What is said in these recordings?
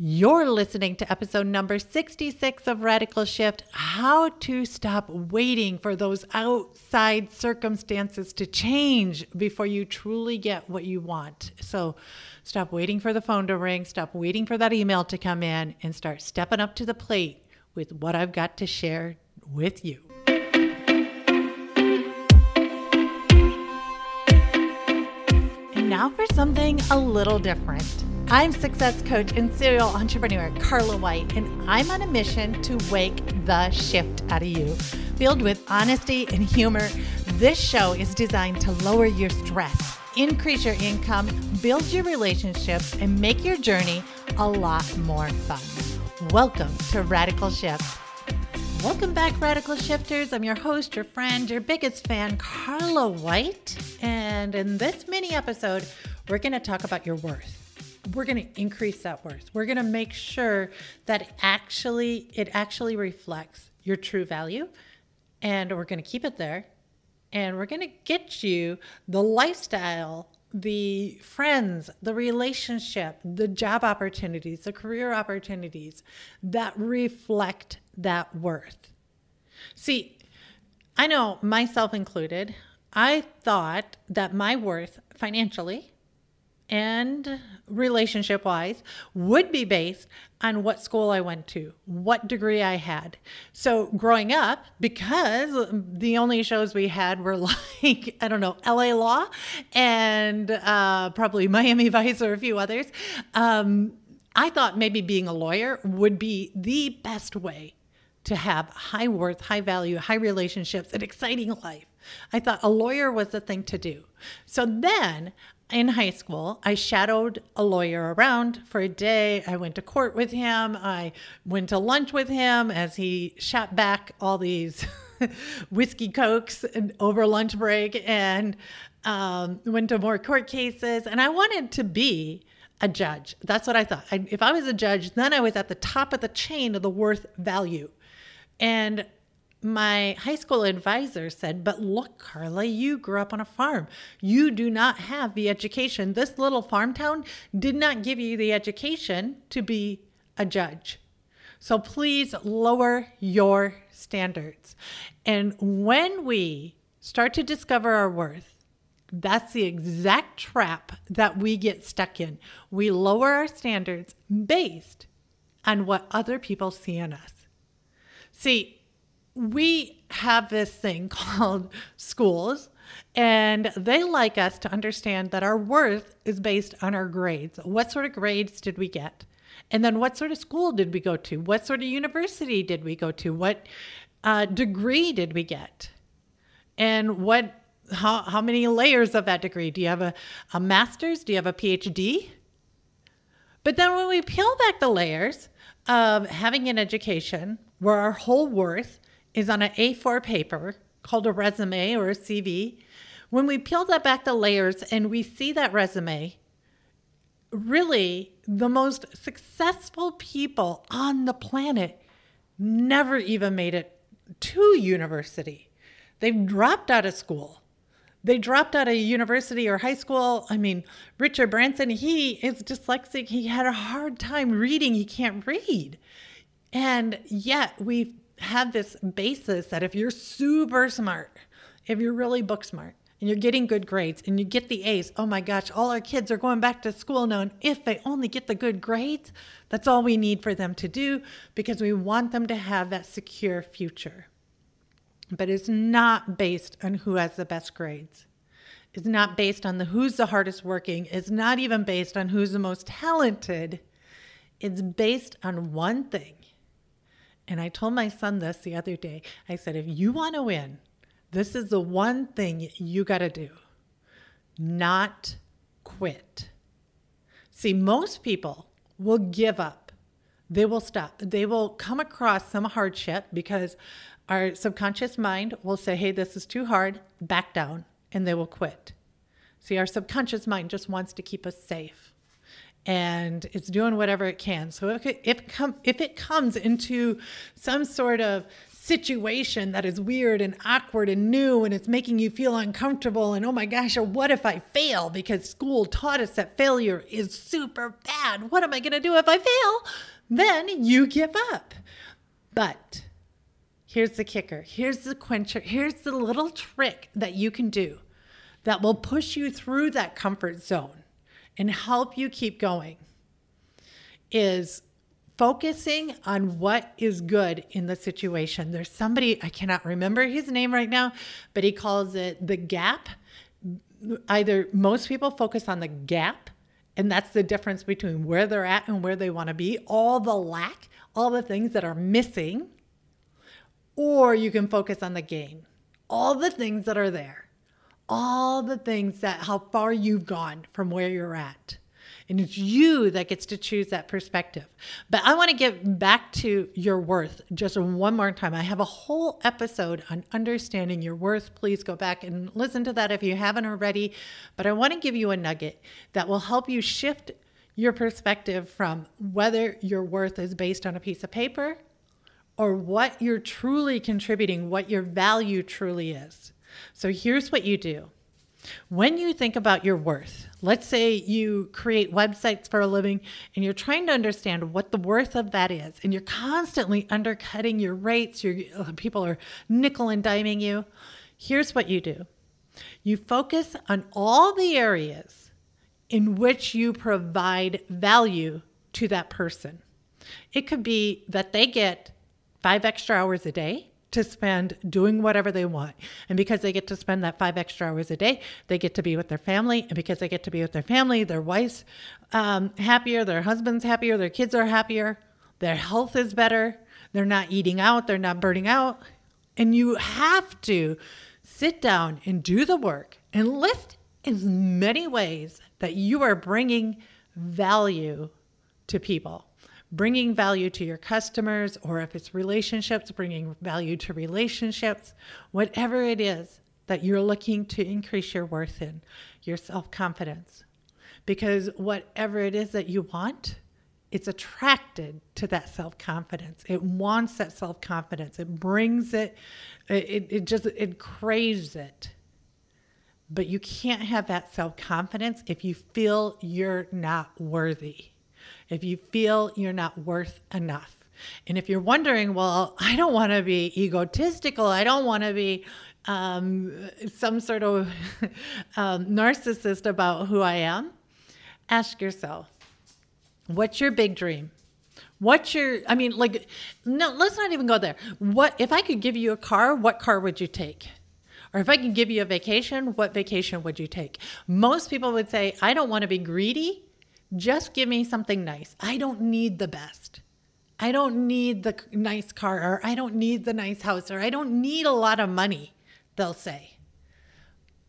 You're listening to episode number 66 of Radical Shift How to Stop Waiting for Those Outside Circumstances to Change Before You Truly Get What You Want. So, stop waiting for the phone to ring, stop waiting for that email to come in, and start stepping up to the plate with what I've got to share with you. And now for something a little different. I'm success coach and serial entrepreneur Carla White, and I'm on a mission to wake the shift out of you. Filled with honesty and humor, this show is designed to lower your stress, increase your income, build your relationships, and make your journey a lot more fun. Welcome to Radical Shift. Welcome back, Radical Shifters. I'm your host, your friend, your biggest fan, Carla White. And in this mini episode, we're going to talk about your worth we're going to increase that worth. We're going to make sure that actually it actually reflects your true value and we're going to keep it there and we're going to get you the lifestyle, the friends, the relationship, the job opportunities, the career opportunities that reflect that worth. See, I know myself included, I thought that my worth financially and relationship wise would be based on what school I went to, what degree I had. So growing up, because the only shows we had were like, I don't know, LA Law and uh, probably Miami Vice or a few others, um, I thought maybe being a lawyer would be the best way to have high worth, high value, high relationships, an exciting life. I thought a lawyer was the thing to do. So then in high school, I shadowed a lawyer around for a day. I went to court with him. I went to lunch with him as he shot back all these whiskey cokes over lunch break and um, went to more court cases. And I wanted to be a judge. That's what I thought. I, if I was a judge, then I was at the top of the chain of the worth value. And my high school advisor said, But look, Carla, you grew up on a farm. You do not have the education. This little farm town did not give you the education to be a judge. So please lower your standards. And when we start to discover our worth, that's the exact trap that we get stuck in. We lower our standards based on what other people see in us. See, we have this thing called schools, and they like us to understand that our worth is based on our grades. What sort of grades did we get? And then what sort of school did we go to? What sort of university did we go to? What uh, degree did we get? And what how, how many layers of that degree? Do you have a, a master's? Do you have a PhD? But then when we peel back the layers of having an education where our whole worth is on an A4 paper called a resume or a CV. When we peel that back the layers and we see that resume, really the most successful people on the planet never even made it to university. They've dropped out of school. They dropped out of university or high school. I mean, Richard Branson, he is dyslexic. He had a hard time reading. He can't read. And yet we have this basis that if you're super smart, if you're really book smart, and you're getting good grades and you get the A's, oh my gosh, all our kids are going back to school now. And if they only get the good grades, that's all we need for them to do because we want them to have that secure future. But it's not based on who has the best grades. It's not based on the who's the hardest working. It's not even based on who's the most talented. It's based on one thing and I told my son this the other day. I said, if you want to win, this is the one thing you got to do not quit. See, most people will give up. They will stop. They will come across some hardship because our subconscious mind will say, hey, this is too hard, back down, and they will quit. See, our subconscious mind just wants to keep us safe and it's doing whatever it can. So if it, if, com- if it comes into some sort of situation that is weird and awkward and new and it's making you feel uncomfortable and oh my gosh, what if I fail? Because school taught us that failure is super bad. What am I going to do if I fail? Then you give up. But here's the kicker here's the quencher, here's the little trick that you can do that will push you through that comfort zone and help you keep going is focusing on what is good in the situation. There's somebody, I cannot remember his name right now, but he calls it the gap. Either most people focus on the gap, and that's the difference between where they're at and where they want to be, all the lack, all the things that are missing, or you can focus on the gain, all the things that are there, all the things that how far you've gone from where you're at. And it's you that gets to choose that perspective. But I want to get back to your worth just one more time. I have a whole episode on understanding your worth. Please go back and listen to that if you haven't already. But I want to give you a nugget that will help you shift your perspective from whether your worth is based on a piece of paper or what you're truly contributing, what your value truly is. So here's what you do when you think about your worth, let's say you create websites for a living and you're trying to understand what the worth of that is, and you're constantly undercutting your rates, your people are nickel and diming you. Here's what you do you focus on all the areas in which you provide value to that person. It could be that they get five extra hours a day to spend doing whatever they want. And because they get to spend that five extra hours a day, they get to be with their family. And because they get to be with their family, their wife's um, happier, their husband's happier, their kids are happier, their health is better, they're not eating out, they're not burning out. And you have to sit down and do the work and list as many ways that you are bringing value to people bringing value to your customers, or if it's relationships, bringing value to relationships, whatever it is that you're looking to increase your worth in, your self confidence. Because whatever it is that you want, it's attracted to that self confidence. It wants that self confidence. It brings it, it, it just, it craves it. But you can't have that self confidence if you feel you're not worthy if you feel you're not worth enough. And if you're wondering, well, I don't want to be egotistical, I don't want to be um, some sort of um, narcissist about who I am, ask yourself, what's your big dream? What's your, I mean, like, no, let's not even go there. What, if I could give you a car, what car would you take? Or if I could give you a vacation, what vacation would you take? Most people would say, I don't want to be greedy. Just give me something nice. I don't need the best. I don't need the nice car, or I don't need the nice house, or I don't need a lot of money, they'll say.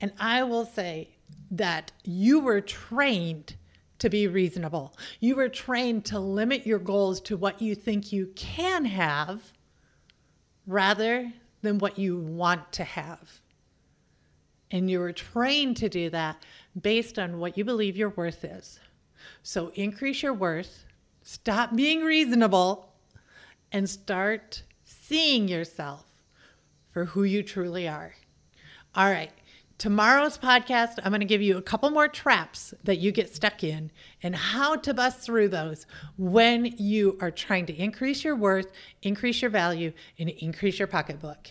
And I will say that you were trained to be reasonable. You were trained to limit your goals to what you think you can have rather than what you want to have. And you were trained to do that based on what you believe your worth is. So increase your worth, stop being reasonable, and start seeing yourself for who you truly are. All right. Tomorrow's podcast, I'm going to give you a couple more traps that you get stuck in and how to bust through those when you are trying to increase your worth, increase your value, and increase your pocketbook.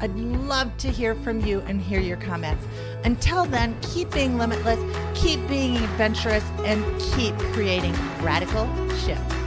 I'd love to hear from you and hear your comments. Until then, keep being limitless, keep being adventurous, and keep creating radical shifts.